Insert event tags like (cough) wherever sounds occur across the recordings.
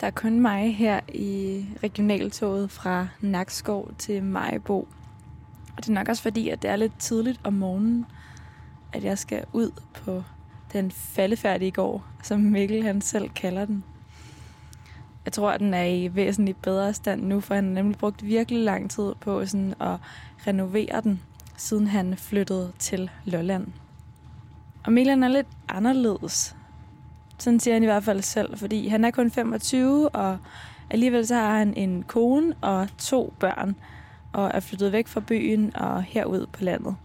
Der er kun mig her i regionaltoget fra Nakskov til Majbo. Og det er nok også fordi, at det er lidt tidligt om morgenen, at jeg skal ud på den faldefærdige gård, som Mikkel han selv kalder den. Jeg tror, at den er i væsentligt bedre stand nu, for han har nemlig brugt virkelig lang tid på sådan at renovere den, siden han flyttede til Lolland. Og Mikkel er lidt anderledes. Sådan siger han i hvert fald selv, fordi han er kun 25, og alligevel så har han en kone og to børn, og er flyttet væk fra byen og herud på landet.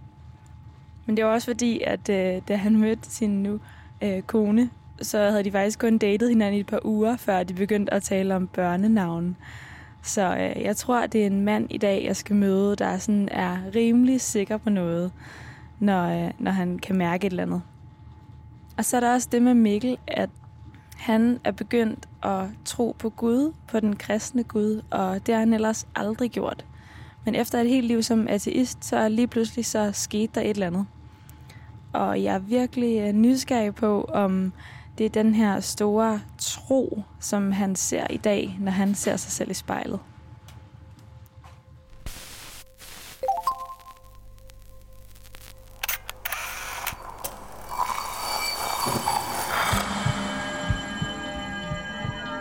Men det var også fordi, at øh, da han mødte sin nu øh, kone, så havde de faktisk kun datet hinanden i et par uger, før de begyndte at tale om børnenavn. Så øh, jeg tror, at det er en mand i dag, jeg skal møde, der sådan er rimelig sikker på noget, når, øh, når han kan mærke et eller andet. Og så er der også det med Mikkel, at han er begyndt at tro på Gud, på den kristne Gud, og det har han ellers aldrig gjort. Men efter et helt liv som ateist, så lige pludselig så skete der et eller andet. Og jeg er virkelig øh, nysgerrig på, om det er den her store tro, som han ser i dag, når han ser sig selv i spejlet.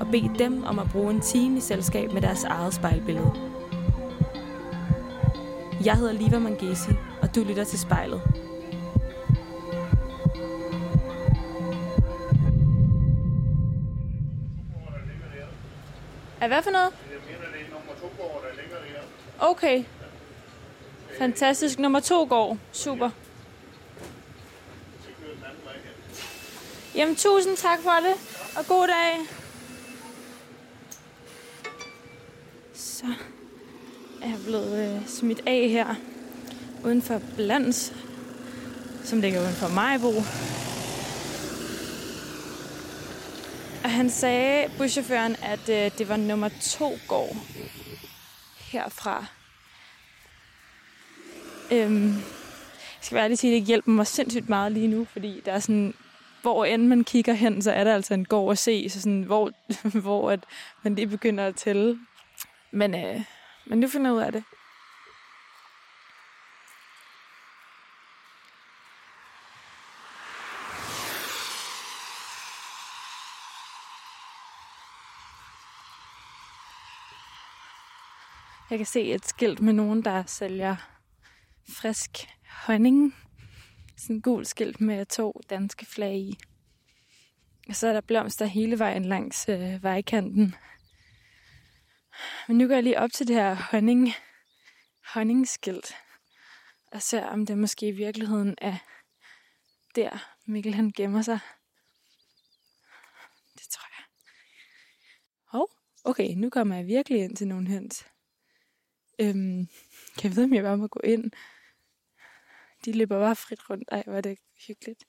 og bede dem om at bruge en time i selskab med deres eget spejlbillede. Jeg hedder Liva Mangesi, og du lytter til spejlet. Er hvad for noget? Det er nummer der der. Okay. Fantastisk. Nummer to går. Super. Jamen, tusind tak for det. Og god dag. Så er jeg blevet øh, smidt af her uden for Blands, som ligger uden for Majbo. Og han sagde, buschaufføren, at øh, det var nummer to gård herfra. Øhm, jeg skal være ærlig sige, at det hjælper mig sindssygt meget lige nu, fordi der er sådan, hvor end man kigger hen, så er der altså en gård at se, så sådan, hvor, (laughs) hvor at man lige begynder at tælle. Men, øh, men nu finder jeg ud af det. Jeg kan se et skilt med nogen, der sælger frisk honning. Sådan en gul skilt med to danske flag i. Og så er der blomster hele vejen langs øh, vejkanten. Men nu går jeg lige op til det her honning, honningskilt, Og ser, om det måske i virkeligheden er der, Mikkel han gemmer sig. Det tror jeg. Hov, okay, nu kommer jeg virkelig ind til nogen høns. Øhm, kan jeg vide, om jeg bare må gå ind? De løber bare frit rundt. Ej, hvor er det hyggeligt.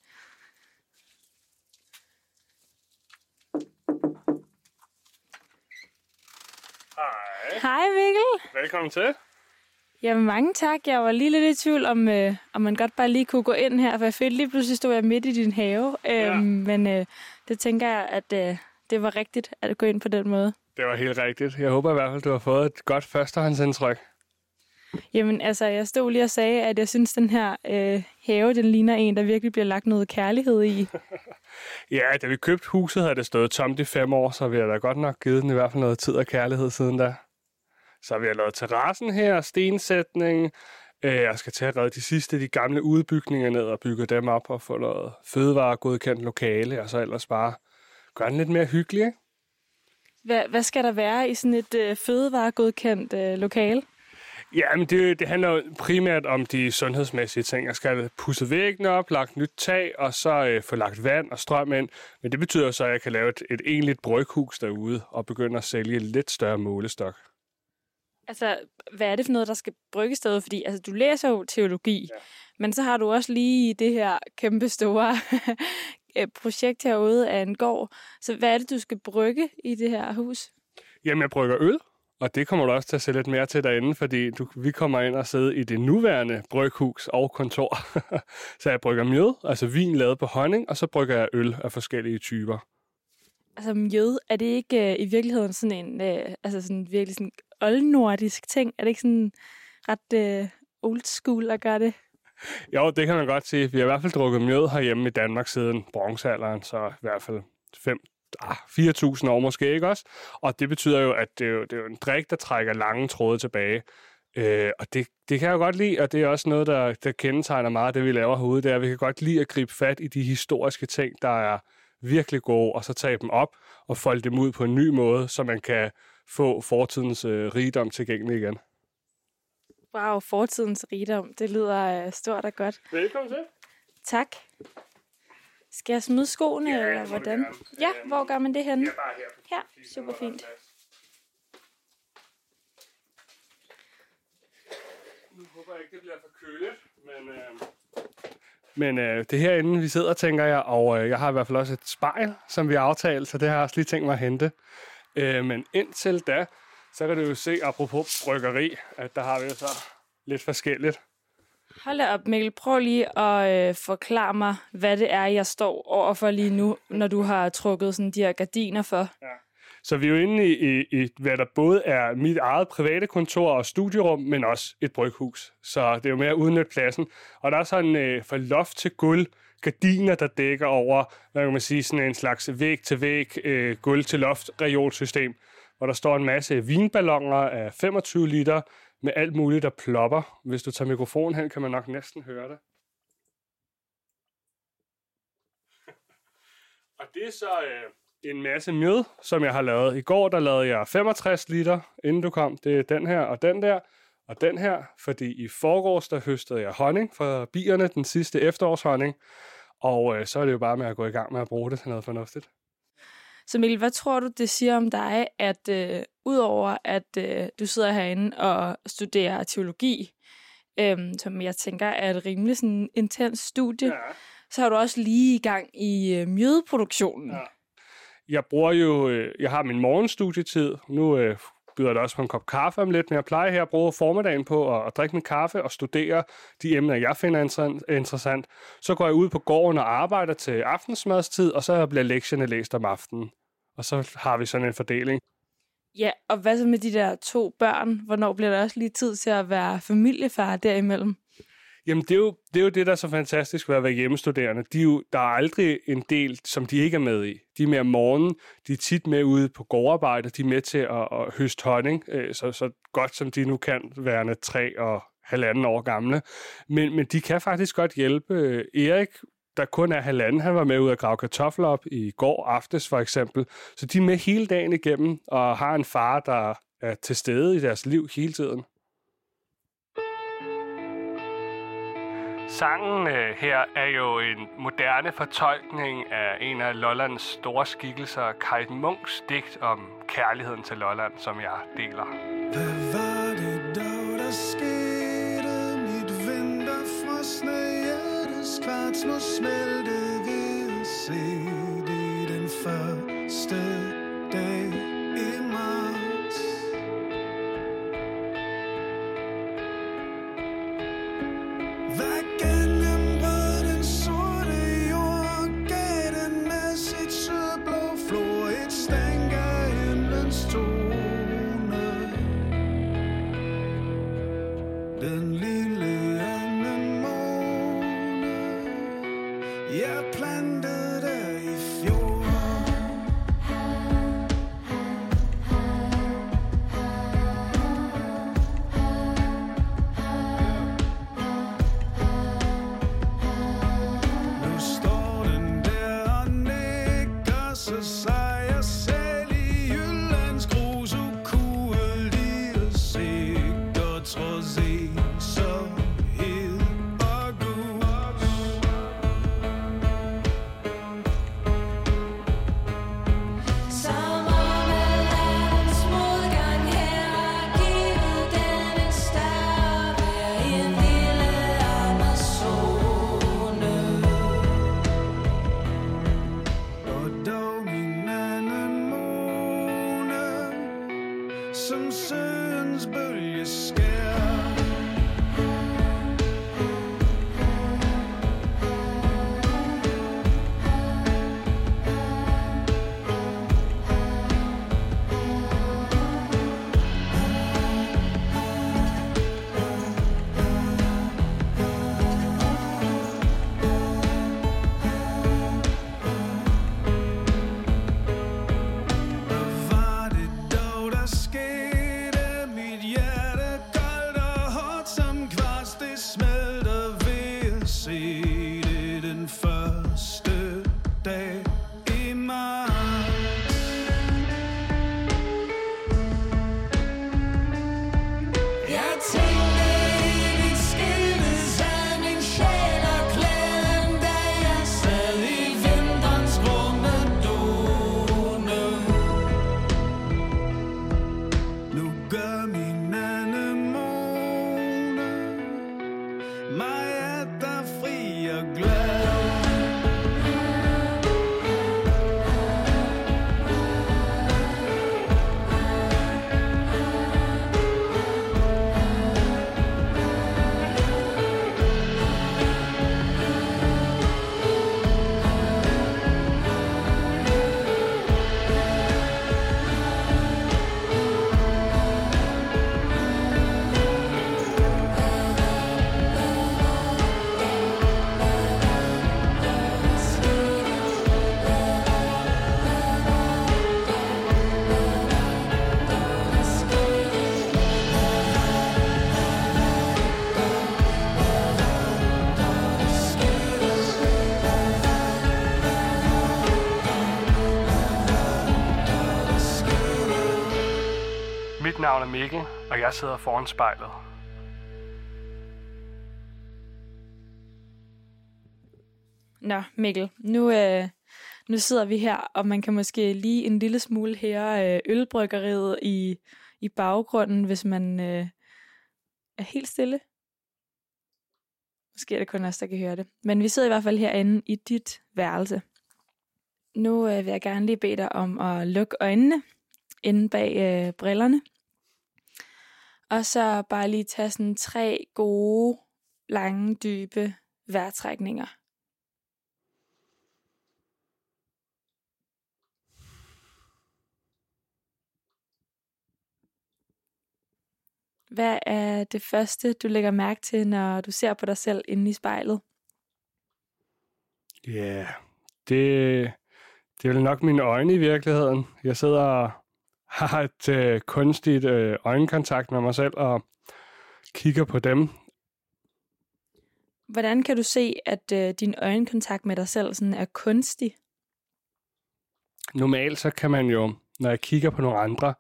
Hej. Hej Mikkel. Velkommen til. Jamen mange tak. Jeg var lige lidt i tvivl om, øh, om man godt bare lige kunne gå ind her, for jeg følte lige pludselig stod jeg midt i din have. Øhm, Ja. Men øh, det tænker jeg, at øh, det var rigtigt at gå ind på den måde. Det var helt rigtigt. Jeg håber i hvert fald, du har fået et godt førstehåndsindtryk. Jamen altså, jeg stod lige og sagde, at jeg synes, den her øh, have, den ligner en, der virkelig bliver lagt noget kærlighed i. (laughs) Ja, da vi købte huset, havde det stået tomt i fem år, så vi har da godt nok givet den i hvert fald noget tid og kærlighed siden da. Så vi har lavet terrassen her, stensætning. Øh, Jeg skal til at redde de sidste, de gamle udbygninger ned og bygge dem op og få noget fødevare godkendt lokale, og så ellers bare gøre den lidt mere hyggelig, ikke? Hvad, hvad skal der være i sådan et øh, fødevaregodkendt øh, lokale? Ja, men det, det handler jo primært om de sundhedsmæssige ting. Jeg skal pudset væggene op, lagt nyt tag, og så øh, få lagt vand og strøm ind. Men det betyder så, at jeg kan lave et, et egentligt bryghus derude og begynde at sælge lidt større målestok. Altså, hvad er det for noget, der skal brygges derude? Fordi altså, du læser jo teologi, ja. men så har du også lige det her kæmpe store (laughs) projekt herude af en gård. Så hvad er det, du skal brygge i det her hus? Jamen, jeg brygger øl, og det kommer du også til at se lidt mere til derinde, fordi du, vi kommer ind og sidder i det nuværende bryghus og kontor. (laughs) så jeg brygger mjød, altså vin lavet på honning, og så brygger jeg øl af forskellige typer. Altså mjød, er det ikke øh, i virkeligheden sådan en, øh, altså sådan virkelig sådan oldnordisk ting? Er det ikke sådan ret øh, old school at gøre det? Jo, det kan man godt sige. Vi har i hvert fald drukket mjød herhjemme i Danmark siden bronzealderen, så i hvert fald 5 4.000 ah, år måske, ikke også? Og det betyder jo, at det er jo, det er jo en drik, der trækker lange tråde tilbage. Øh, og det, det kan jeg jo godt lide, og det er også noget, der, der kendetegner meget af det, vi laver herude, det er, at vi kan godt lide at gribe fat i de historiske ting, der er virkelig gode, og så tage dem op og folde dem ud på en ny måde, så man kan få fortidens øh, rigdom tilgængelig igen. Wow, fortidens rigdom. Det lyder øh, stort og godt. Velkommen til. Tak. Skal jeg smide skoene, ja, eller hvordan? Ja, hvor gør man det henne? Ja, bare her. Her, super fint. Nu håber jeg ikke, det bliver for køligt, men... Øh... Men øh, det er herinde, vi sidder, tænker jeg, og øh, jeg har i hvert fald også et spejl, som vi har aftalt, så det har jeg også lige tænkt mig at hente. Øh, men indtil da, så kan du jo se, apropos bryggeri, at der har vi så lidt forskelligt. Hold da op, Mikkel. Prøv lige at øh, forklare mig, hvad det er, jeg står overfor lige nu, når du har trukket sådan de her gardiner for. Ja. Så vi er jo inde i, i, i, hvad der både er mit eget private kontor og studierum, men også et bryghus. Så det er jo mere at udnytte pladsen. Og der er sådan øh, fra loft til gulv, gardiner, der dækker over, hvad kan man sige, sådan en slags væg-til-væg, øh, gulv-til-loft reolsystem, hvor der står en masse vinballoner af 25 liter, med alt muligt, der plopper. Hvis du tager mikrofonen hen, kan man nok næsten høre det. Og det er så øh, en masse mjød, som jeg har lavet. I går der lavede jeg 65 liter, inden du kom. Det er den her og den der og den her, fordi i forgårs der høstede jeg honning fra bierne, den sidste efterårshonning. Og øh, så er det jo bare med at gå i gang med at bruge det til noget fornuftigt. Så Mikkel, hvad tror du, det siger om dig, at øh, udover at øh, du sidder herinde og studerer teologi, øh, som jeg tænker er et rimelig sådan, intens studie, ja. så har du også lige i gang i øh, mjødeproduktionen. Ja. Jeg bruger jo, øh, jeg har min morgenstudietid. Nu øh, byder det også på en kop kaffe om lidt, men jeg plejer her at bruge formiddagen på at, at drikke min kaffe og studere de emner, jeg finder interessant. Så går jeg ud på gården og arbejder til aftensmadstid, og så bliver lektierne læst om aftenen. Og så har vi sådan en fordeling. Ja, og hvad så med de der to børn? Hvornår bliver der også lige tid til at være familiefar derimellem? Jamen, det er, jo, det er jo det, der er så fantastisk ved at være hjemmestuderende. De er jo, der er aldrig en del, som de ikke er med i. De er med om morgenen, de er tit med ude på gårdarbejde, de er med til at, at høste honning, øh, så, så godt som de nu kan, værende tre og halvanden år gamle. Men, men de kan faktisk godt hjælpe. Erik der kun er halvanden. Han var med ud at grave kartofler op i går aftes for eksempel. Så de er med hele dagen igennem og har en far, der er til stede i deres liv hele tiden. Sangen øh, her er jo en moderne fortolkning af en af Lollands store skikkelser, Kai Munks digt om kærligheden til Lolland, som jeg deler. Hvad var det dog, der skete? Mit vinterfrosne hjertes kvarts må smelte ved at se det den første hedder Mikkel, og jeg sidder foran spejlet. Nå, Mikkel, nu, øh, nu sidder vi her, og man kan måske lige en lille smule her øh, ølbryggeriet i, i baggrunden, hvis man øh, er helt stille. Måske er det kun os, der kan høre det. Men vi sidder i hvert fald herinde i dit værelse. Nu øh, vil jeg gerne lige bede dig om at lukke øjnene inde bag øh, brillerne. Og så bare lige tage sådan tre gode, lange, dybe vejrtrækninger. Hvad er det første, du lægger mærke til, når du ser på dig selv inde i spejlet? Ja, yeah. det, det er vel nok mine øjne i virkeligheden. Jeg sidder har et øh, kunstigt øh, øjenkontakt med mig selv og kigger på dem. Hvordan kan du se, at øh, din øjenkontakt med dig selv sådan er kunstig? Normalt så kan man jo, når jeg kigger på nogle andre,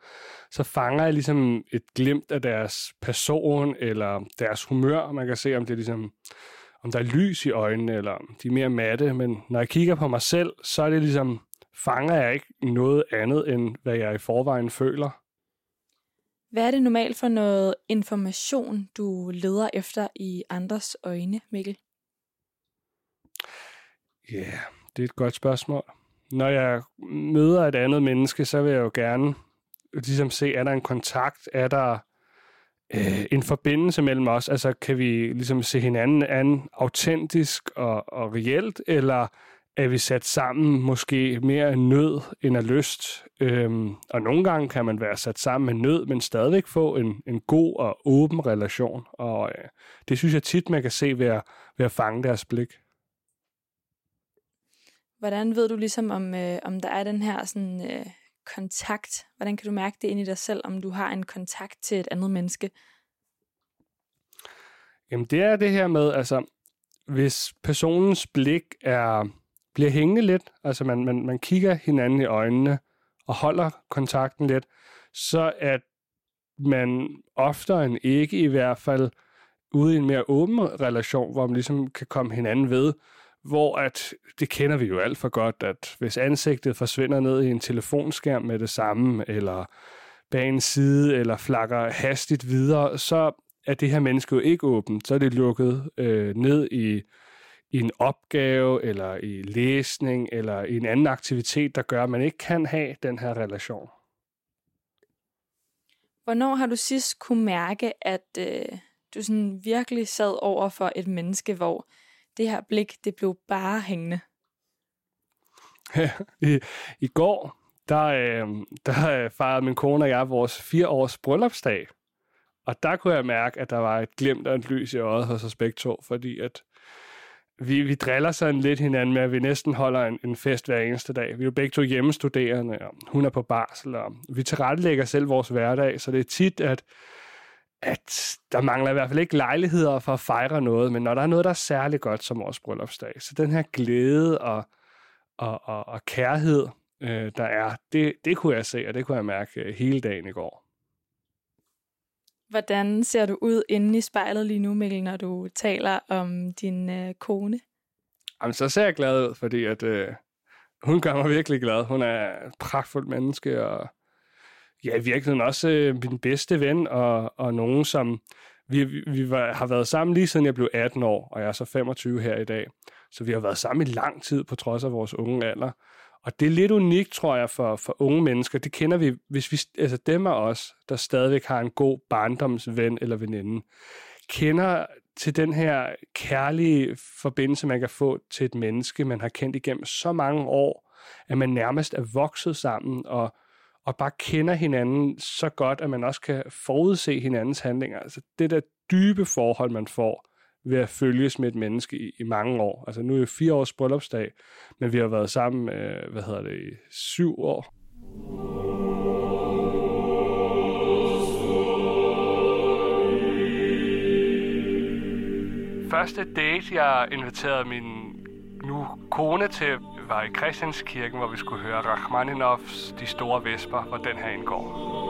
så fanger jeg ligesom et glimt af deres person eller deres humør. Man kan se, om det er ligesom, om der er lys i øjnene, eller om de er mere matte. Men når jeg kigger på mig selv, så er det ligesom, fanger jeg ikke noget andet, end hvad jeg i forvejen føler. Hvad er det normalt for noget information, du leder efter i andres øjne, Mikkel? Ja, yeah, det er et godt spørgsmål. Når jeg møder et andet menneske, så vil jeg jo gerne ligesom se, er der en kontakt, er der øh, en forbindelse mellem os? Altså, kan vi ligesom se hinanden an autentisk og, og reelt, eller er vi sat sammen måske mere af nød end af lyst? Øhm, og nogle gange kan man være sat sammen med nød, men stadigvæk få en, en god og åben relation. Og øh, det synes jeg tit, man kan se ved at, ved at fange deres blik. Hvordan ved du ligesom, om, øh, om der er den her sådan, øh, kontakt? Hvordan kan du mærke det ind i dig selv, om du har en kontakt til et andet menneske? Jamen, det er det her med, altså, hvis personens blik er, bliver hængende lidt, altså man, man, man kigger hinanden i øjnene og holder kontakten lidt, så at man oftere end ikke i hvert fald ude i en mere åben relation, hvor man ligesom kan komme hinanden ved, hvor at, det kender vi jo alt for godt, at hvis ansigtet forsvinder ned i en telefonskærm med det samme, eller bag en side, eller flakker hastigt videre, så er det her menneske jo ikke åbent. Så er det lukket øh, ned i, i en opgave, eller i læsning, eller i en anden aktivitet, der gør, at man ikke kan have den her relation. Hvornår har du sidst kunne mærke, at øh, du sådan virkelig sad over for et menneske, hvor det her blik, det blev bare hængende? (laughs) I, I går, der, øh, der øh, fejrede min kone og jeg vores fire års bryllupsdag. Og der kunne jeg mærke, at der var et glimt og et lys i øjet hos os begge to, fordi at vi, vi driller sådan lidt hinanden med, at vi næsten holder en, en fest hver eneste dag. Vi er jo begge to hjemmestuderende, og hun er på barsel, og vi tilrettelægger selv vores hverdag, så det er tit, at, at der mangler i hvert fald ikke lejligheder for at fejre noget, men når der er noget, der er særlig godt som vores bryllupsdag, så den her glæde og, og, og, og kærhed, øh, der er, det, det kunne jeg se, og det kunne jeg mærke hele dagen i går. Hvordan ser du ud inde i spejlet lige nu, Mikkel, når du taler om din øh, kone? Jamen, så ser jeg glad ud, fordi at, øh, hun gør mig virkelig glad. Hun er et pragtfuldt menneske, og ja, i virkeligheden også øh, min bedste ven, og, og nogen, som vi, vi, vi var, har været sammen lige siden jeg blev 18 år, og jeg er så 25 her i dag. Så vi har været sammen i lang tid, på trods af vores unge alder. Og det er lidt unikt, tror jeg, for, for unge mennesker. Det kender vi, hvis vi, altså dem af os, der stadigvæk har en god barndomsven eller veninde, kender til den her kærlige forbindelse, man kan få til et menneske, man har kendt igennem så mange år, at man nærmest er vokset sammen og, og bare kender hinanden så godt, at man også kan forudse hinandens handlinger. Altså det der dybe forhold, man får, ved at følges med et menneske i, i mange år. Altså nu er det fire års bryllupsdag, men vi har været sammen, øh, hvad hedder det, i syv år. Første date, jeg inviterede min nu kone til, var i Christianskirken, hvor vi skulle høre Rachmaninovs De Store Vesper, hvor den her indgår.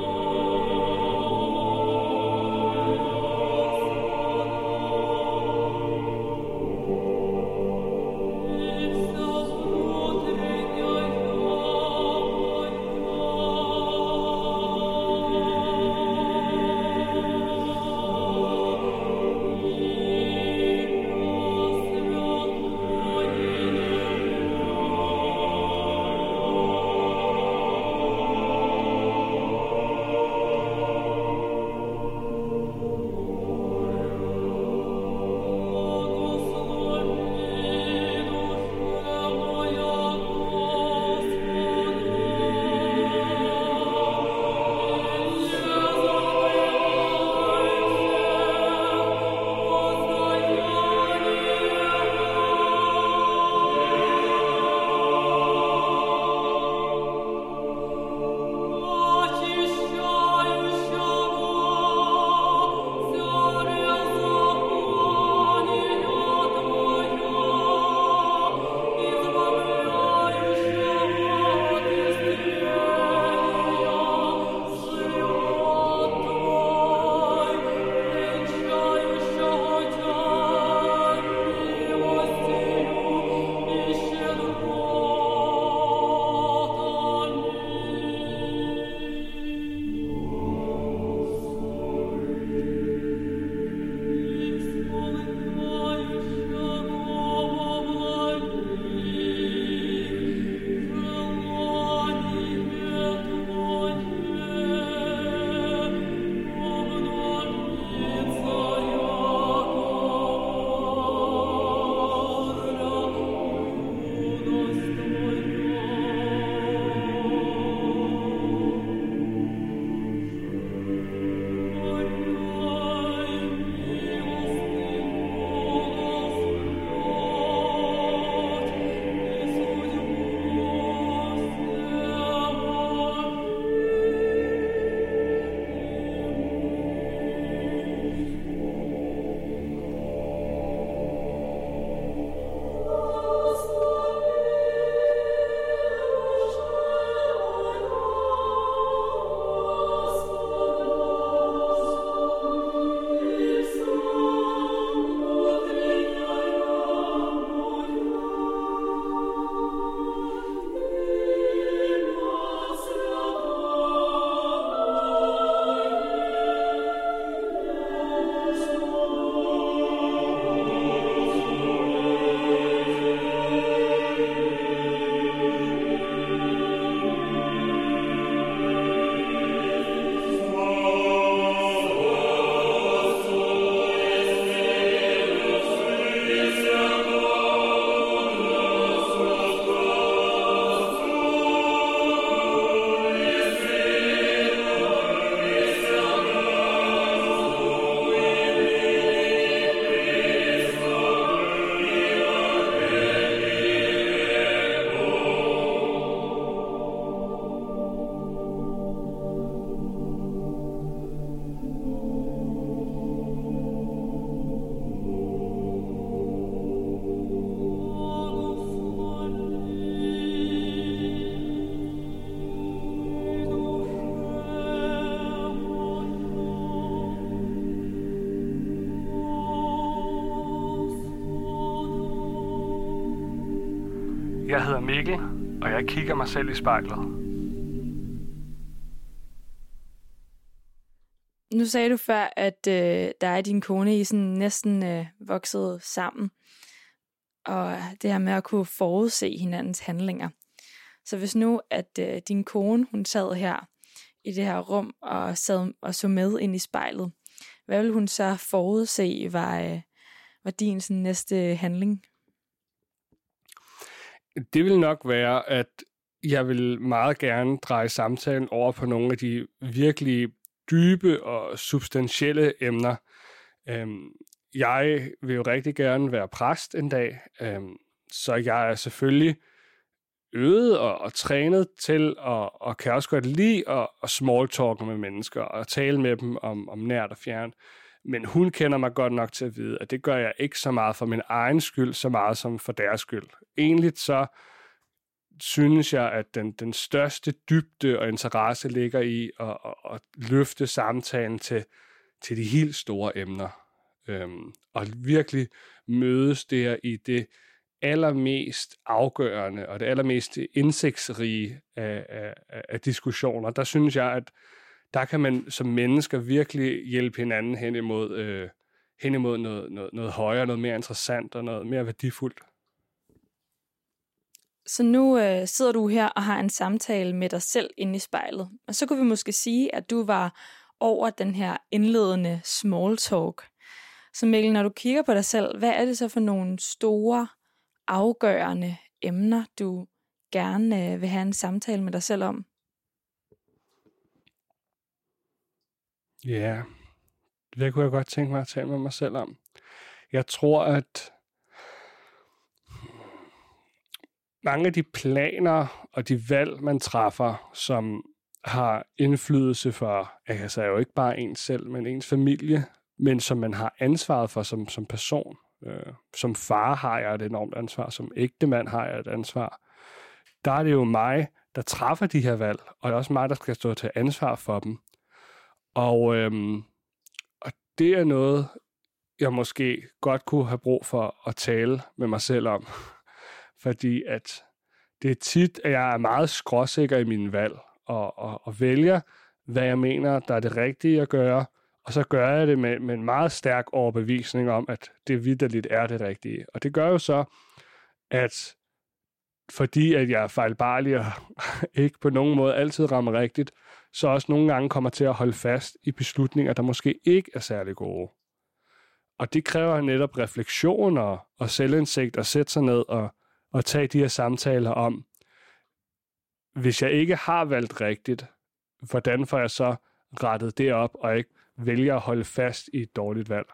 Hedder Mikkel, og jeg kigger mig selv i spejlet. Nu sagde du før, at øh, der er din kone, I sådan næsten øh, vokset sammen. Og det her med at kunne forudse hinandens handlinger. Så hvis nu, at øh, din kone, hun sad her i det her rum og sad og så med ind i spejlet, hvad vil hun så forudse var, øh, var din sådan, næste handling? Det vil nok være, at jeg vil meget gerne dreje samtalen over på nogle af de virkelig dybe og substantielle emner. Øhm, jeg vil jo rigtig gerne være præst en dag, øhm, så jeg er selvfølgelig øvet og, og trænet til, og, og kan også godt lide at, at small talk med mennesker og tale med dem om, om nært og fjern. Men hun kender mig godt nok til at vide, at det gør jeg ikke så meget for min egen skyld, så meget som for deres skyld. Egentlig så synes jeg, at den, den største dybde og interesse ligger i at, at, at løfte samtalen til, til de helt store emner. Øhm, og virkelig mødes der i det allermest afgørende og det allermest indsigtsrige af, af, af diskussioner. Der synes jeg, at der kan man som mennesker virkelig hjælpe hinanden hen imod, øh, hen imod noget, noget, noget højere, noget mere interessant og noget mere værdifuldt. Så nu øh, sidder du her og har en samtale med dig selv inde i spejlet. Og så kunne vi måske sige, at du var over den her indledende small talk. Så Mikkel, når du kigger på dig selv, hvad er det så for nogle store, afgørende emner, du gerne øh, vil have en samtale med dig selv om? Ja, det kunne jeg godt tænke mig at tale med mig selv om. Jeg tror, at mange af de planer og de valg, man træffer, som har indflydelse for, altså jo ikke bare ens selv, men ens familie, men som man har ansvaret for som, som person. Øh, som far har jeg et enormt ansvar, som ægte mand har jeg et ansvar. Der er det jo mig, der træffer de her valg, og det er også mig, der skal stå til ansvar for dem. Og, øhm, og det er noget, jeg måske godt kunne have brug for at tale med mig selv om. (laughs) Fordi at det er tit, at jeg er meget skråsikker i mine valg, og, og, og vælger, hvad jeg mener, der er det rigtige at gøre, og så gør jeg det med, med en meget stærk overbevisning om, at det vidderligt er det rigtige. Og det gør jo så, at fordi at jeg er fejlbarlig og (laughs) ikke på nogen måde altid rammer rigtigt, så også nogle gange kommer til at holde fast i beslutninger, der måske ikke er særlig gode. Og det kræver netop refleksion og, og selvindsigt at sætte sig ned og, og tage de her samtaler om, hvis jeg ikke har valgt rigtigt, hvordan får jeg så rettet det op, og ikke vælger at holde fast i et dårligt valg?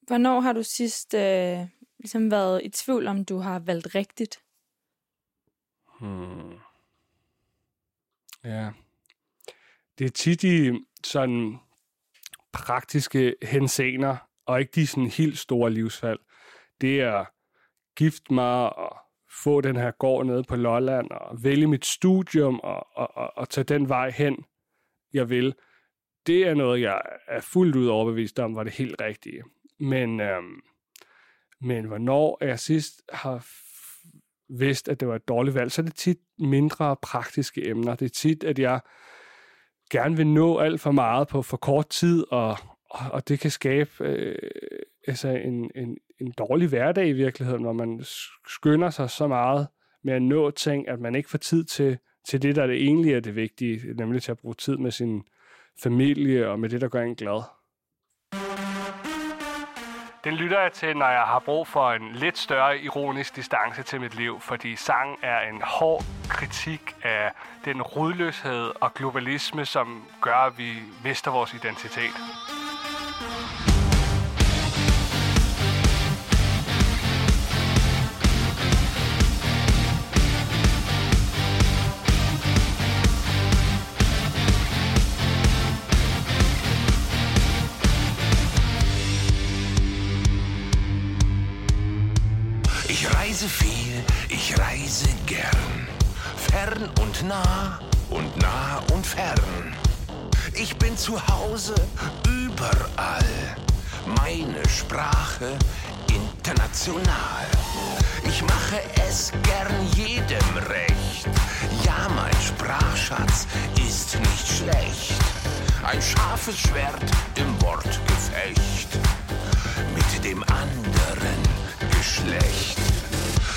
Hvornår har du sidst øh, ligesom været i tvivl om, du har valgt rigtigt? Hmm. Ja. Det er tit i sådan praktiske hensener, og ikke de sådan helt store livsfald. Det er gift mig og få den her gård nede på Lolland og vælge mit studium og, og, og, og tage den vej hen, jeg vil. Det er noget, jeg er fuldt ud overbevist om, var det helt rigtige. Men, øhm, men hvornår jeg sidst har vidst, at det var et dårligt valg, så er det tit mindre praktiske emner. Det er tit, at jeg gerne vil nå alt for meget på for kort tid, og, og det kan skabe øh, altså en, en, en dårlig hverdag i virkeligheden, hvor man skynder sig så meget med at nå ting, at man ikke får tid til, til det, der det egentlig er det vigtige, nemlig til at bruge tid med sin familie og med det, der gør en glad. Den lytter jeg til, når jeg har brug for en lidt større ironisk distance til mit liv, fordi sang er en hård kritik af den rodløshed og globalisme, som gør, at vi mister vores identitet. Ich reise viel, ich reise gern. Fern und nah und nah und fern. Ich bin zu Hause überall. Meine Sprache international. Ich mache es gern jedem recht. Ja, mein Sprachschatz ist nicht schlecht. Ein scharfes Schwert im Wortgefecht mit dem anderen Geschlecht.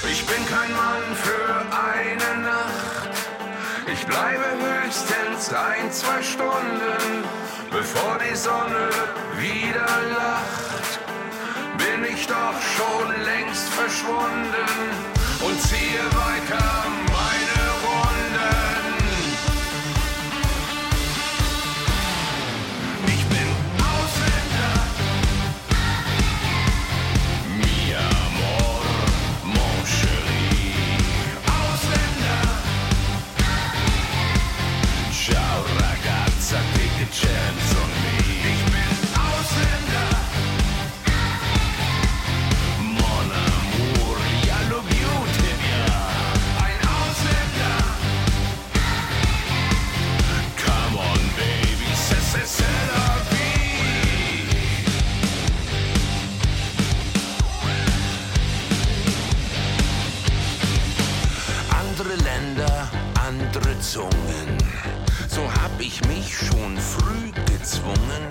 Ich bin kein Mann für eine Nacht. Ich bleibe höchstens ein, zwei Stunden, bevor die Sonne wieder lacht. Bin ich doch schon längst verschwunden und ziehe weiter Andere Länder, andere Zungen. So hab ich mich schon früh gezwungen,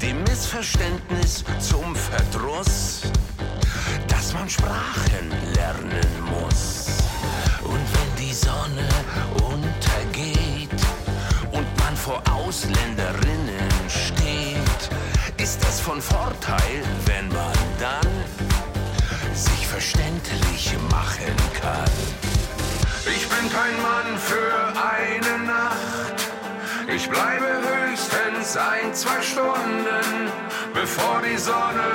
dem Missverständnis zum Verdruss, dass man Sprachen lernen muss. Und wenn die Sonne untergeht und man vor Ausländerinnen steht, ist es von Vorteil, wenn man dann sich verständlich machen kann. Ich bin kein Mann für eine Nacht. Ich bleibe höchstens ein, zwei Stunden, bevor die Sonne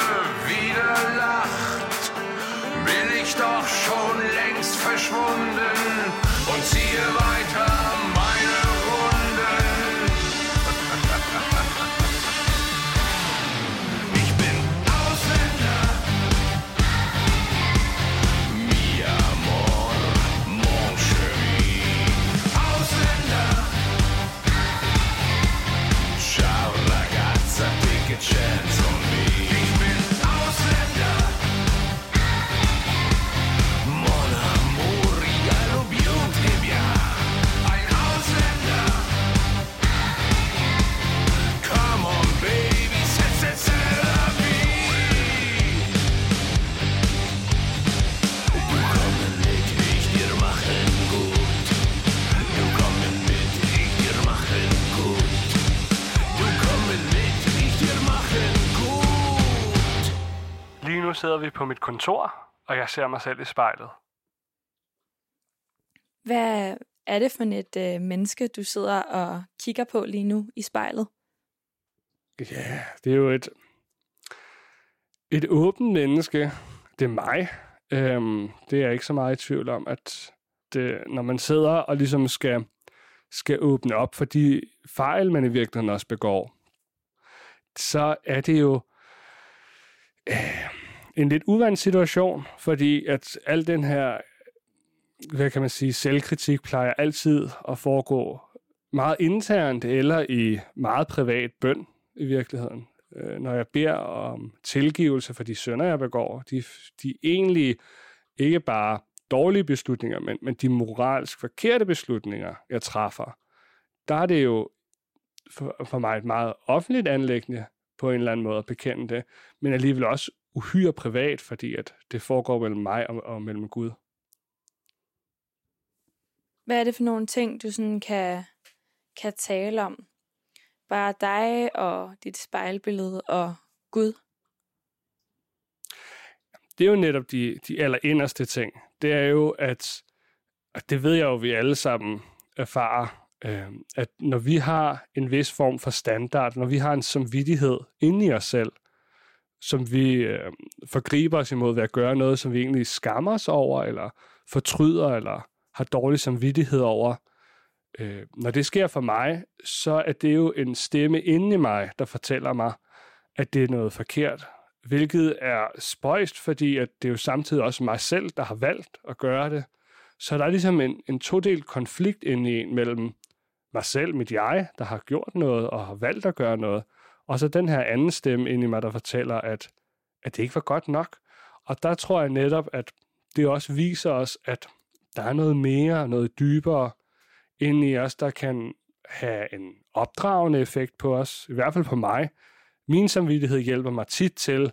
wieder lacht. Bin ich doch schon längst verschwunden und ziehe weiter Lige nu sidder vi på mit kontor, og jeg ser mig selv i spejlet. Hvad er det for et øh, menneske, du sidder og kigger på lige nu i spejlet? Ja, det er jo et, et åbent menneske. Det er mig. Øhm, det er jeg ikke så meget i tvivl om, at det, når man sidder og ligesom skal, skal åbne op for de fejl, man i virkeligheden også begår, så er det jo øh, en lidt uvandt situation, fordi at al den her, hvad kan man sige, selvkritik plejer altid at foregå meget internt eller i meget privat bøn i virkeligheden. Øh, når jeg beder om tilgivelse for de sønder, jeg begår, de, de egentlig ikke bare dårlige beslutninger, men, men de moralsk forkerte beslutninger, jeg træffer, der er det jo for, for mig et meget offentligt anlæggende på en eller anden måde at bekende det, men alligevel også uhyre privat, fordi at det foregår mellem mig og, og mellem Gud. Hvad er det for nogle ting, du sådan kan, kan tale om? Bare dig og dit spejlbillede og Gud. det er jo netop de, de allerinderste ting. Det er jo, at, og det ved jeg jo, vi alle sammen erfarer, øh, at når vi har en vis form for standard, når vi har en samvittighed inde i os selv, som vi øh, forgriber os imod ved at gøre noget, som vi egentlig skammer os over, eller fortryder, eller har dårlig samvittighed over, øh, når det sker for mig, så er det jo en stemme inde i mig, der fortæller mig, at det er noget forkert, hvilket er spøjst, fordi at det er jo samtidig også mig selv, der har valgt at gøre det. Så der er ligesom en, en todelt konflikt inde i en mellem mig selv, mit jeg, der har gjort noget og har valgt at gøre noget, og så den her anden stemme ind i mig, der fortæller, at, at det ikke var godt nok. Og der tror jeg netop, at det også viser os, at der er noget mere, noget dybere ind i os, der kan have en opdragende effekt på os, i hvert fald på mig. Min samvittighed hjælper mig tit til,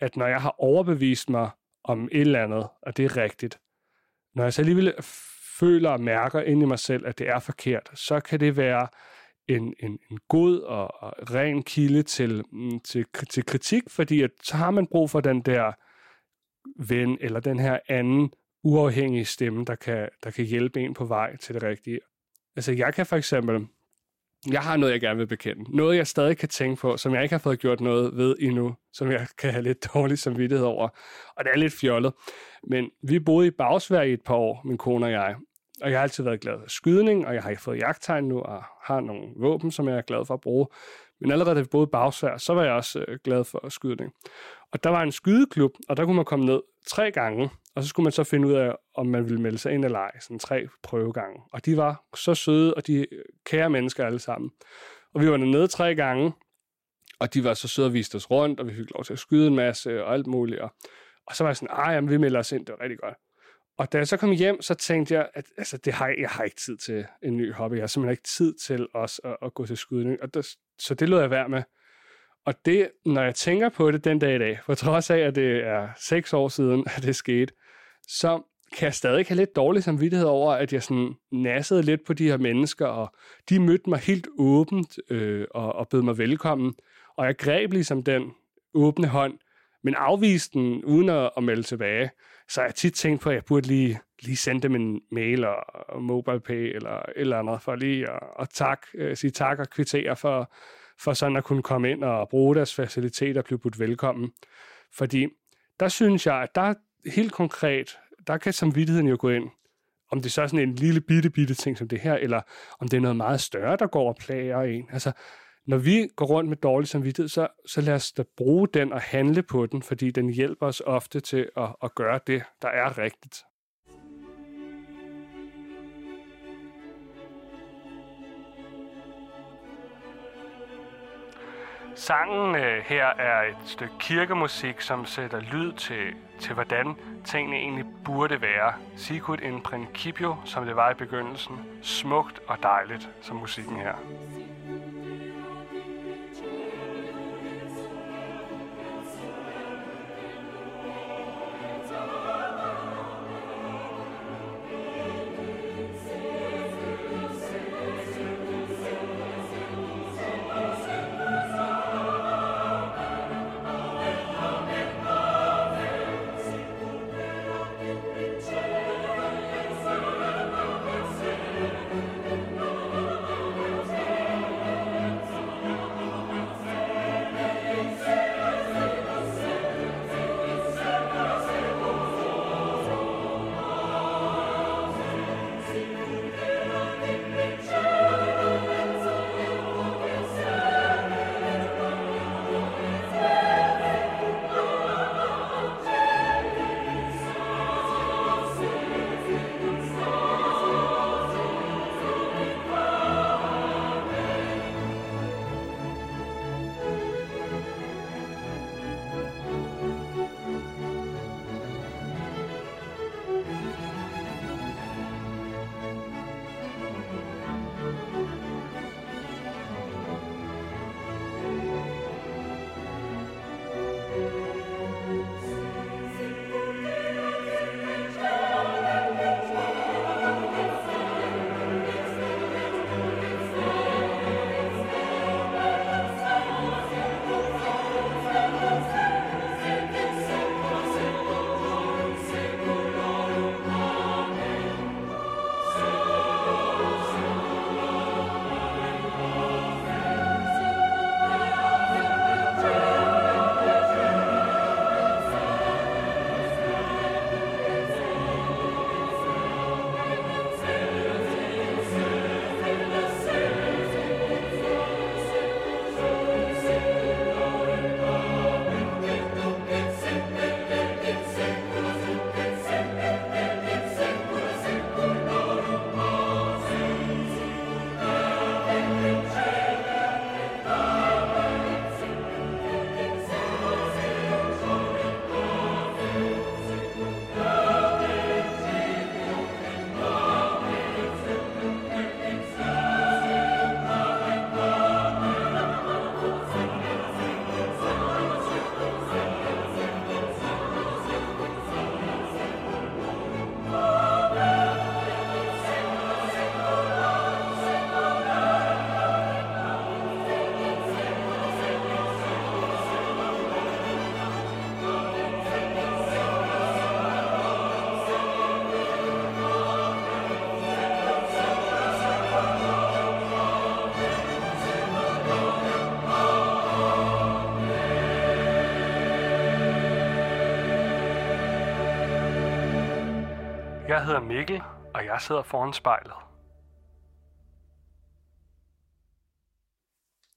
at når jeg har overbevist mig om et eller andet, og det er rigtigt, når jeg så alligevel føler og mærker ind i mig selv, at det er forkert, så kan det være en, en, en god og, og ren kilde til, mm, til, til kritik, fordi at, så har man brug for den der ven eller den her anden uafhængige stemme, der kan, der kan hjælpe en på vej til det rigtige. Altså jeg kan for eksempel, jeg har noget, jeg gerne vil bekende. Noget, jeg stadig kan tænke på, som jeg ikke har fået gjort noget ved endnu, som jeg kan have lidt dårlig samvittighed over. Og det er lidt fjollet. Men vi boede i Bagsvær i et par år, min kone og jeg. Og jeg har altid været glad for skydning, og jeg har ikke fået jagttegn nu, og har nogle våben, som jeg er glad for at bruge. Men allerede da vi boede Bagsvær, så var jeg også øh, glad for skydning. Og der var en skydeklub, og der kunne man komme ned tre gange, og så skulle man så finde ud af, om man ville melde sig ind eller ej, sådan tre prøvegange. Og de var så søde, og de øh, kære mennesker alle sammen. Og vi var dernede tre gange, og de var så søde og viste os rundt, og vi fik lov til at skyde en masse og alt muligt. Og, og så var jeg sådan, ah, jamen, vi melder os ind, det var rigtig godt. Og da jeg så kom hjem, så tænkte jeg, at altså, det har, jeg har ikke tid til en ny hobby. Jeg har simpelthen ikke tid til også at, at gå til skydning. Og der, så det lod jeg være med. Og det, når jeg tænker på det den dag i dag, for trods af, at det er seks år siden, at det skete, så kan jeg stadig have lidt dårlig samvittighed over, at jeg sådan nassede lidt på de her mennesker, og de mødte mig helt åbent øh, og, og bød mig velkommen. Og jeg greb ligesom den åbne hånd, men afvise den uden at, at melde tilbage. Så jeg tit tænkt på, at jeg burde lige, lige sende dem en mail og, og MobilePay eller eller andet, for lige at, at tak, øh, sige tak og kvittere for, for sådan at kunne komme ind og bruge deres faciliteter og blive budt velkommen. Fordi der synes jeg, at der helt konkret, der kan samvittigheden jo gå ind, om det så er sådan en lille bitte, bitte ting som det her, eller om det er noget meget større, der går og plager en. Altså, når vi går rundt med dårlig samvittighed, så, så lad os da bruge den og handle på den, fordi den hjælper os ofte til at, at gøre det, der er rigtigt. Sangen øh, her er et stykke kirkemusik, som sætter lyd til, til hvordan tingene egentlig burde være. Sicut in principio, som det var i begyndelsen. Smukt og dejligt, som musikken her. Jeg hedder Mikkel, og jeg sidder foran spejlet.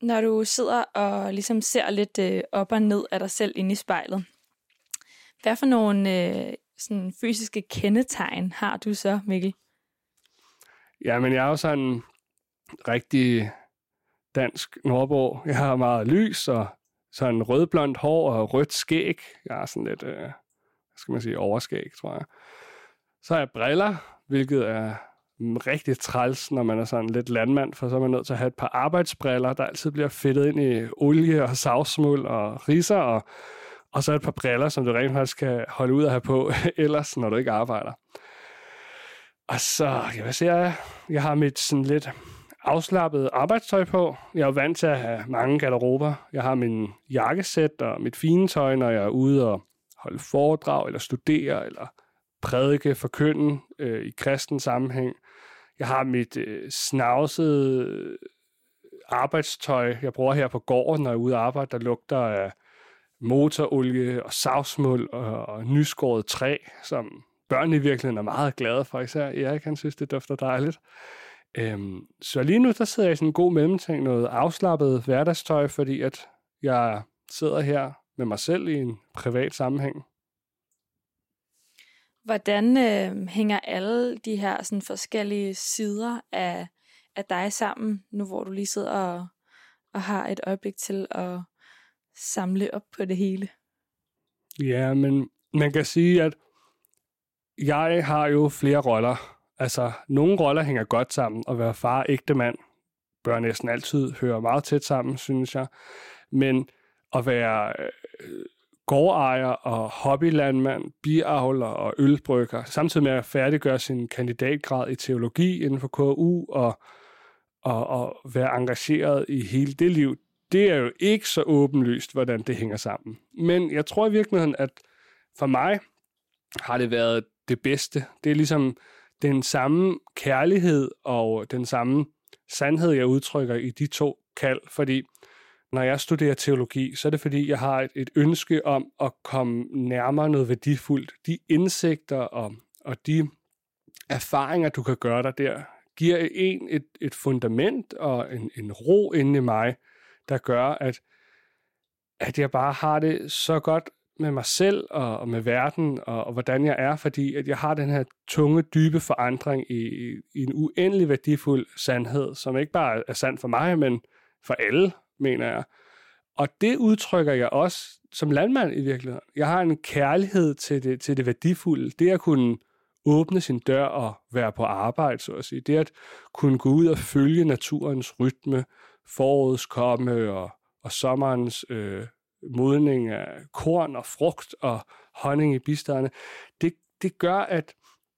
Når du sidder og ligesom ser lidt øh, op og ned af dig selv inde i spejlet, hvad for nogle øh, sådan fysiske kendetegn har du så, Mikkel? Ja, men jeg er jo sådan en rigtig dansk nordbo. Jeg har meget lys og sådan rødblondt hår og rødt skæg. Jeg har sådan lidt, øh, hvad skal man sige, overskæg, tror jeg. Så har jeg briller, hvilket er rigtig træls, når man er sådan lidt landmand, for så er man nødt til at have et par arbejdsbriller, der altid bliver fedtet ind i olie og savsmuld og riser, og, og så et par briller, som du rent faktisk kan holde ud at have på, (laughs) ellers når du ikke arbejder. Og så, jeg hvad siger jeg? Jeg har mit sådan lidt afslappet arbejdstøj på. Jeg er vant til at have mange garderober. Jeg har min jakkesæt og mit fine tøj, når jeg er ude og holde foredrag, eller studere, eller prædike, forkynde øh, i kristen sammenhæng. Jeg har mit øh, snavsede øh, arbejdstøj, jeg bruger her på gården, når jeg er ude at arbejde, der lugter af motorolie og savsmuld og, og nyskåret træ, som børnene i virkeligheden er meget glade for, især Erik, han synes, det dufter dejligt. Øhm, så lige nu, der sidder jeg i sådan en god mellemting, noget afslappet hverdagstøj, fordi at jeg sidder her med mig selv i en privat sammenhæng. Hvordan øh, hænger alle de her sådan, forskellige sider af, af dig sammen, nu hvor du lige sidder og, og har et øjeblik til at samle op på det hele? Ja, men man kan sige, at jeg har jo flere roller. Altså, nogle roller hænger godt sammen. At være far ægte mand bør næsten altid høre meget tæt sammen, synes jeg. Men at være øh, gårdejer og hobbylandmand, biavler og ølbrygger, samtidig med at færdiggøre sin kandidatgrad i teologi inden for KU og, og, og være engageret i hele det liv, det er jo ikke så åbenlyst, hvordan det hænger sammen. Men jeg tror i virkeligheden, at for mig har det været det bedste. Det er ligesom den samme kærlighed og den samme sandhed, jeg udtrykker i de to kald, fordi når jeg studerer teologi, så er det fordi, jeg har et, et ønske om at komme nærmere noget værdifuldt. De indsigter og, og de erfaringer, du kan gøre dig der, giver en et, et fundament og en, en ro inde i mig, der gør, at, at jeg bare har det så godt med mig selv og, og med verden og, og hvordan jeg er, fordi at jeg har den her tunge, dybe forandring i, i, i en uendelig værdifuld sandhed, som ikke bare er sand for mig, men for alle, mener jeg. Og det udtrykker jeg også som landmand i virkeligheden. Jeg har en kærlighed til det, til det værdifulde. Det at kunne åbne sin dør og være på arbejde, så at sige. Det at kunne gå ud og følge naturens rytme, forårets komme og, og sommerens øh, modning af korn og frugt og honning i bistaderne, det, det gør, at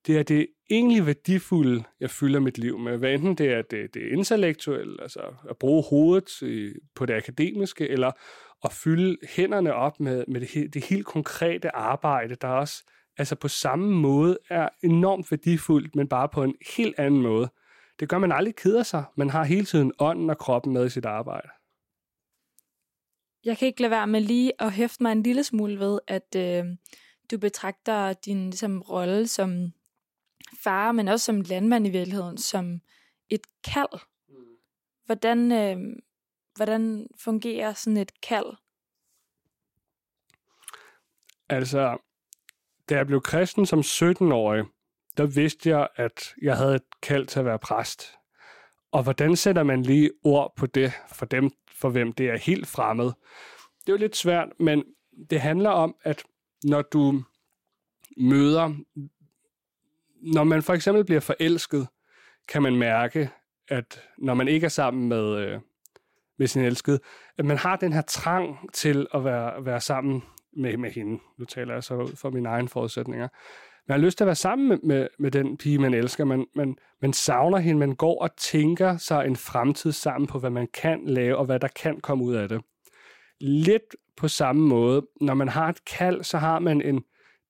det er det egentlig værdifulde, jeg fylder mit liv med. Hvad enten det er det, det intellektuelle, altså at bruge hovedet på det akademiske, eller at fylde hænderne op med, med det, det helt konkrete arbejde, der også altså på samme måde er enormt værdifuldt, men bare på en helt anden måde. Det gør, man aldrig keder sig. Man har hele tiden ånden og kroppen med i sit arbejde. Jeg kan ikke lade være med lige at hæfte mig en lille smule ved, at øh, du betragter din ligesom, rolle som far, men også som landmand i virkeligheden, som et kald. Hvordan, øh, hvordan fungerer sådan et kald? Altså, da jeg blev kristen som 17-årig, der vidste jeg, at jeg havde et kald til at være præst. Og hvordan sætter man lige ord på det for dem, for hvem det er helt fremmed? Det er jo lidt svært, men det handler om, at når du møder, når man for eksempel bliver forelsket, kan man mærke, at når man ikke er sammen med, øh, med sin elskede, at man har den her trang til at være, være sammen med, med hende. Nu taler jeg så ud fra mine egne forudsætninger. Man har lyst til at være sammen med, med, med den pige, man elsker. Man, man, man savner hende. Man går og tænker sig en fremtid sammen på, hvad man kan lave, og hvad der kan komme ud af det. Lidt på samme måde, når man har et kald, så har man en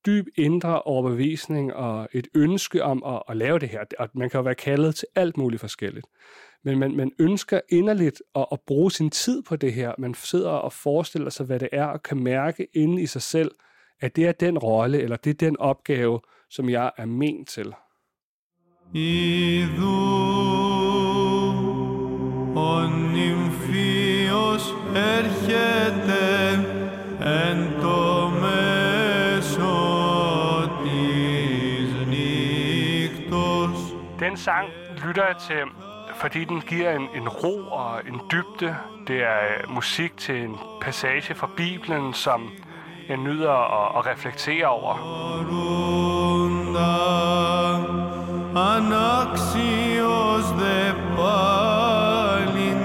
dyb indre overbevisning og et ønske om at, at lave det her. Og man kan jo være kaldet til alt muligt forskelligt. Men man, man ønsker inderligt at, at bruge sin tid på det her. Man sidder og forestiller sig, hvad det er, og kan mærke inde i sig selv, at det er den rolle, eller det er den opgave, som jeg er ment til. Idu, on nymphios erhi. den sang lytter jeg til, fordi den giver en, en ro og en dybde. Det er øh, musik til en passage fra Bibelen, som jeg nyder at, at reflektere over. Anaxios de Palin,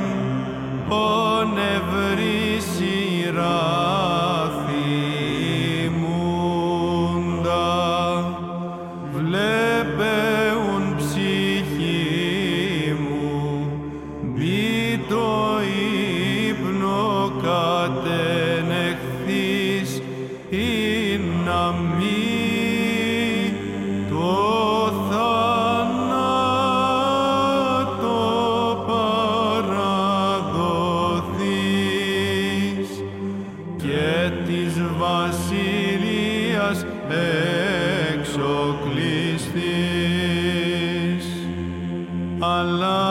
o nevrisirah. Εξοκλειστής αλλά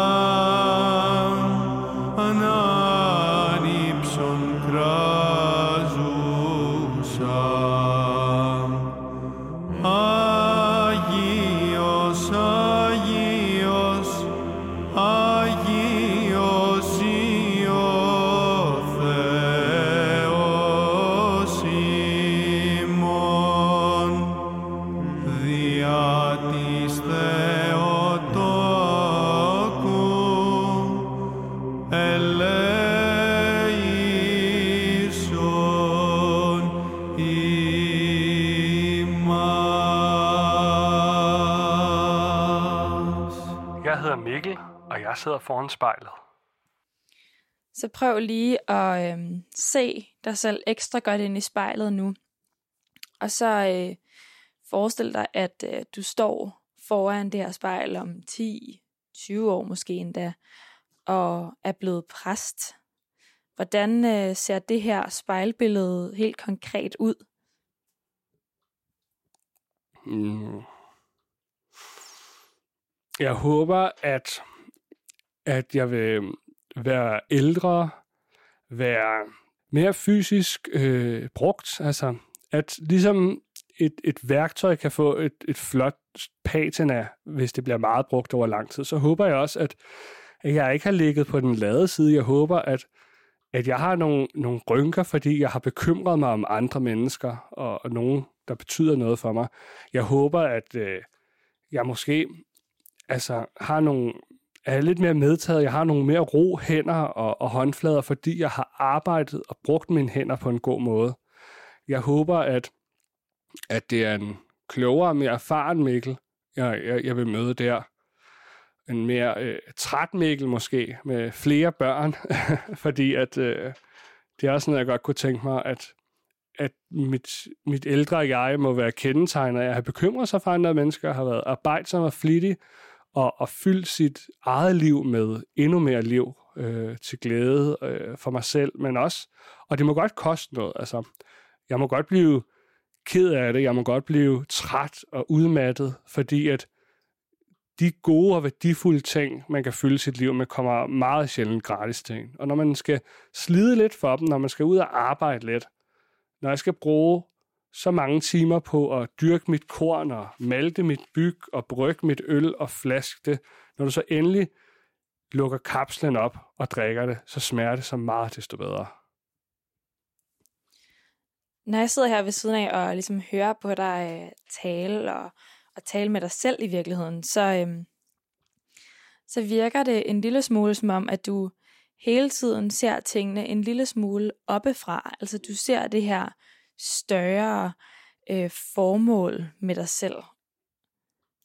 sidder foran spejlet. Så prøv lige at øhm, se dig selv ekstra godt ind i spejlet nu. Og så øh, forestil dig, at øh, du står foran det her spejl om 10-20 år måske endda, og er blevet præst. Hvordan øh, ser det her spejlbillede helt konkret ud? Mm. Jeg håber, at, at jeg vil øh, være ældre, være mere fysisk øh, brugt. Altså, at ligesom et, et værktøj kan få et, et flot patina, hvis det bliver meget brugt over lang tid, så håber jeg også, at, at jeg ikke har ligget på den lade side. Jeg håber, at, at jeg har nogle, nogle rynker, fordi jeg har bekymret mig om andre mennesker, og, og nogen, der betyder noget for mig. Jeg håber, at øh, jeg måske altså, har nogle, er lidt mere medtaget. Jeg har nogle mere ro hænder og, og håndflader, fordi jeg har arbejdet og brugt mine hænder på en god måde. Jeg håber, at, at det er en klogere, mere erfaren Mikkel, jeg, jeg, jeg vil møde der. En mere øh, træt Mikkel måske, med flere børn, (laughs) fordi at, øh, det er også noget, jeg godt kunne tænke mig, at, at mit, mit ældre jeg må være kendetegnet af at have bekymret sig for andre mennesker, har været arbejdsom og flittig, og, og fylde sit eget liv med endnu mere liv øh, til glæde øh, for mig selv, men også, og det må godt koste noget. Altså, jeg må godt blive ked af det, jeg må godt blive træt og udmattet, fordi at de gode og værdifulde ting, man kan fylde sit liv med, kommer meget sjældent gratis til. Og når man skal slide lidt for dem, når man skal ud og arbejde lidt, når jeg skal bruge så mange timer på at dyrke mit korn og malte mit byg og brygge mit øl og flaske det, når du så endelig lukker kapslen op og drikker det, så smager det så meget desto bedre. Når jeg sidder her ved siden af og ligesom hører på dig øh, tale og, og tale med dig selv i virkeligheden, så, øhm, så virker det en lille smule som om, at du hele tiden ser tingene en lille smule oppefra. Altså du ser det her større øh, formål med dig selv.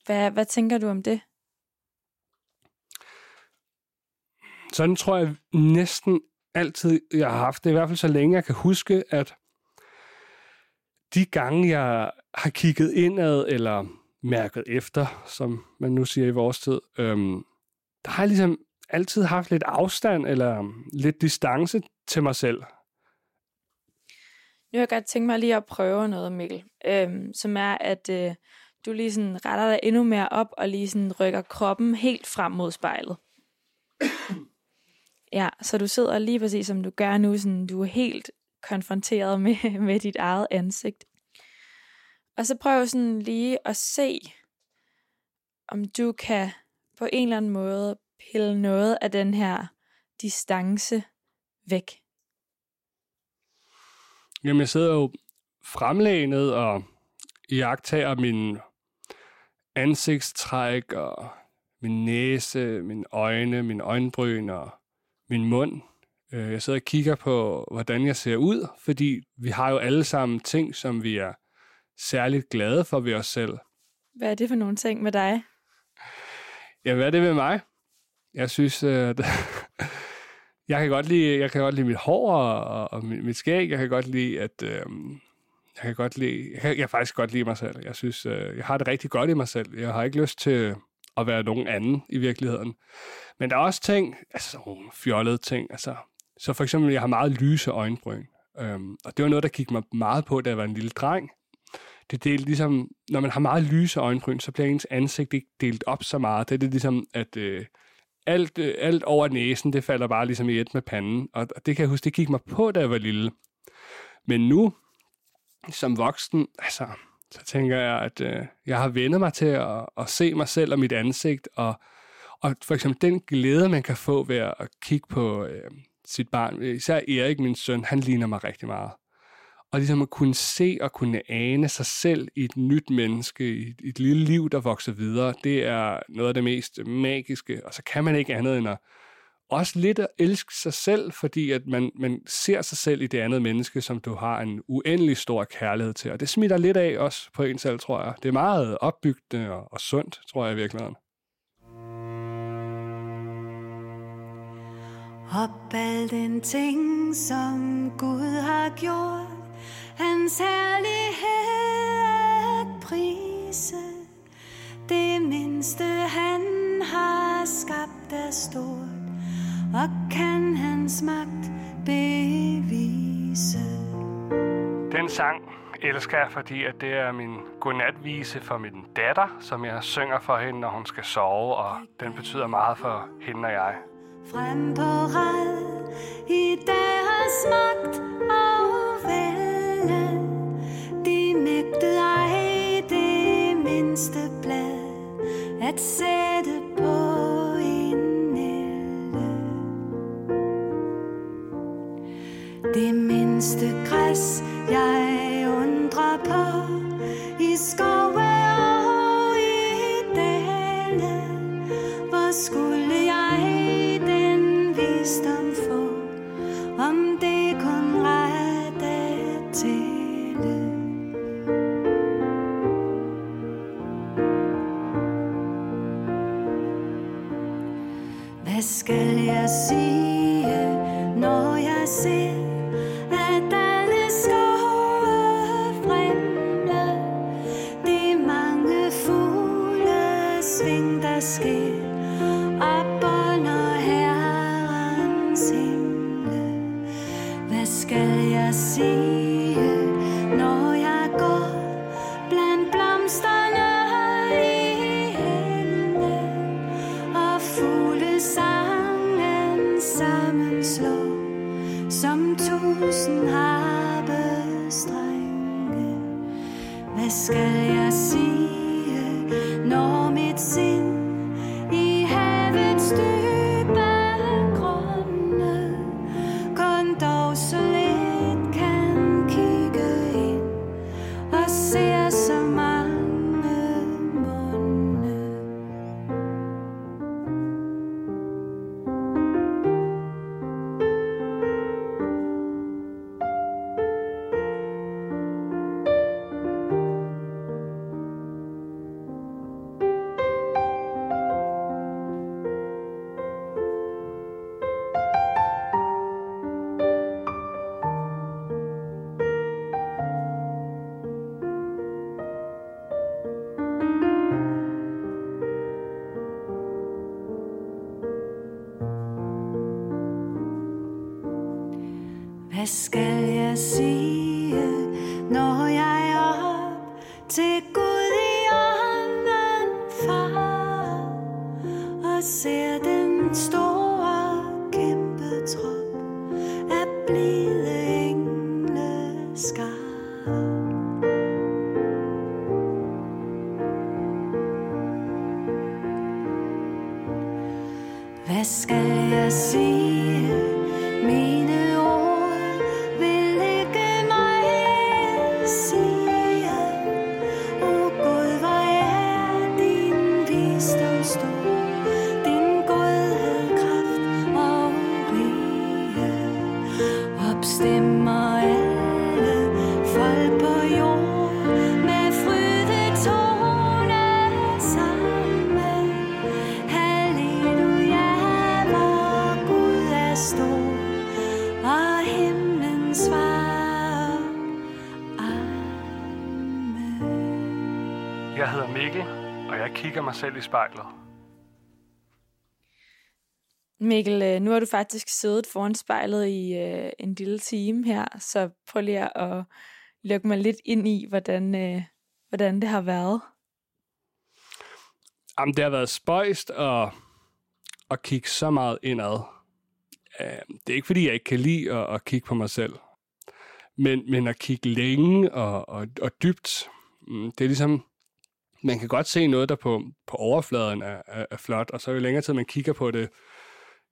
Hvad, hvad tænker du om det? Sådan tror jeg næsten altid, jeg har haft det, i hvert fald så længe jeg kan huske, at de gange, jeg har kigget indad eller mærket efter, som man nu siger i vores tid, øhm, der har jeg ligesom altid haft lidt afstand eller lidt distance til mig selv. Nu har jeg godt tænkt mig lige at prøve noget, Mikkel, øhm, som er, at øh, du lige sådan retter dig endnu mere op, og lige sådan rykker kroppen helt frem mod spejlet. (coughs) Ja, så du sidder lige præcis som du gør nu, sådan du er helt konfronteret med, (laughs) med dit eget ansigt. Og så prøv sådan lige at se, om du kan på en eller anden måde pille noget af den her distance væk. Jamen, jeg sidder jo fremlænet og jagtager min ansigtstræk og min næse, mine øjne, min øjenbryn og min mund. Øh, Jeg sidder og kigger på, hvordan jeg ser ud, fordi vi har jo alle sammen ting, som vi er særligt glade for ved os selv. Hvad er det for nogle ting med dig? Ja, hvad er det ved mig? Jeg synes, (laughs) at jeg kan godt lide, jeg kan godt lide mit hår og, og mit, mit skæg. Jeg kan godt lide, at øh, jeg kan godt lide, jeg kan, jeg kan faktisk godt lide mig selv. Jeg synes, øh, jeg har det rigtig godt i mig selv. Jeg har ikke lyst til at være nogen anden i virkeligheden. Men der er også ting, altså sådan nogle fjollede ting. Altså, så for eksempel, jeg har meget lyse øjenbryn. Øhm, og det var noget, der gik mig meget på, da jeg var en lille dreng. Det delte ligesom, når man har meget lyse øjenbryn, så bliver ens ansigt ikke delt op så meget. Det er det ligesom, at øh, alt, øh, alt over næsen, det falder bare ligesom i et med panden. Og og det kan jeg huske, det gik mig på, da jeg var lille. Men nu, som voksen, altså, så tænker jeg, at øh, jeg har vendet mig til at, at se mig selv og mit ansigt, og, og for eksempel den glæde, man kan få ved at kigge på øh, sit barn. Især Erik, min søn, han ligner mig rigtig meget. Og ligesom at kunne se og kunne ane sig selv i et nyt menneske, i et, et lille liv, der vokser videre, det er noget af det mest magiske. Og så kan man ikke andet end at også lidt at elske sig selv, fordi at man, man ser sig selv i det andet menneske, som du har en uendelig stor kærlighed til. Og det smitter lidt af også på en selv, tror jeg. Det er meget opbyggende og, og sundt, tror jeg i virkeligheden. Op al den ting, som Gud har gjort, hans herlighed at prise. Det mindste han har skabt er stort, og kan hans magt bevise. Den sang elsker jeg, fordi at det er min godnatvise for min datter, som jeg synger for hende, når hun skal sove, og den betyder meget for hende og jeg. Frem på red i deres magt og vælde. De nægtede ej det mindste blad at sætte på en elde. Det mindste græs, jeg undrer på i skove og i dale. Hvor skulle jeg den visdom få, om det Hvad skal jeg sige, når jeg op til selv i spejlet. Mikkel, øh, nu har du faktisk siddet foran spejlet i øh, en lille time her, så prøv lige at lukke mig lidt ind i, hvordan, øh, hvordan det har været. Jamen, det har været spøjst at, at kigge så meget indad. Uh, det er ikke, fordi jeg ikke kan lide at, at kigge på mig selv. Men, men at kigge længe og, og, og dybt, mm, det er ligesom, man kan godt se noget, der på, på overfladen er, er, er flot, og så jo længere tid man kigger på det,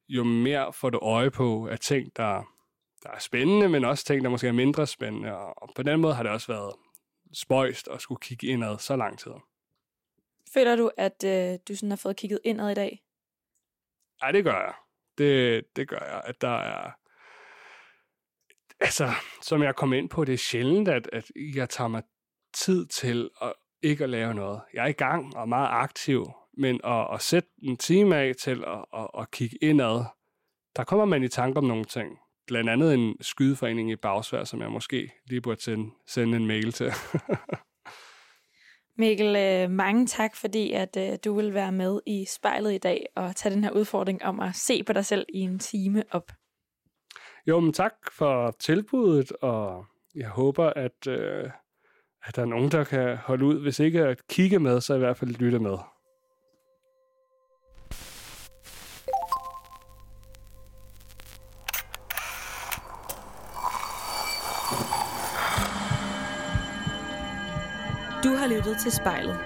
jo mere får du øje på at ting, der, der er spændende, men også ting, der måske er mindre spændende. Og på den måde har det også været spøjst at skulle kigge indad så lang tid. Føler du, at øh, du sådan har fået kigget indad i dag? Ja, det gør jeg. Det, det gør jeg, at der er... Altså, som jeg kom ind på, det er sjældent, at, at jeg tager mig tid til at ikke at lave noget. Jeg er i gang og er meget aktiv, men at, at sætte en time af til at, at, at kigge indad, der kommer man i tanke om nogle ting. Blandt andet en skydeforening i Bagsvær, som jeg måske lige burde sende, sende en mail til. (laughs) Mikkel, øh, mange tak, fordi at øh, du vil være med i spejlet i dag og tage den her udfordring om at se på dig selv i en time op. Jo, men tak for tilbuddet, og jeg håber, at, øh, at der er nogen, der kan holde ud. Hvis ikke at kigge med, så i hvert fald lytte med. Du har lyttet til spejlet.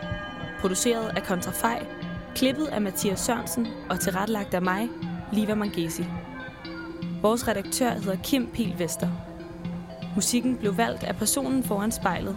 Produceret af Kontrafej, klippet af Mathias Sørensen og tilrettelagt af mig, Liva Mangesi. Vores redaktør hedder Kim Pil Vester. Musikken blev valgt af personen foran spejlet,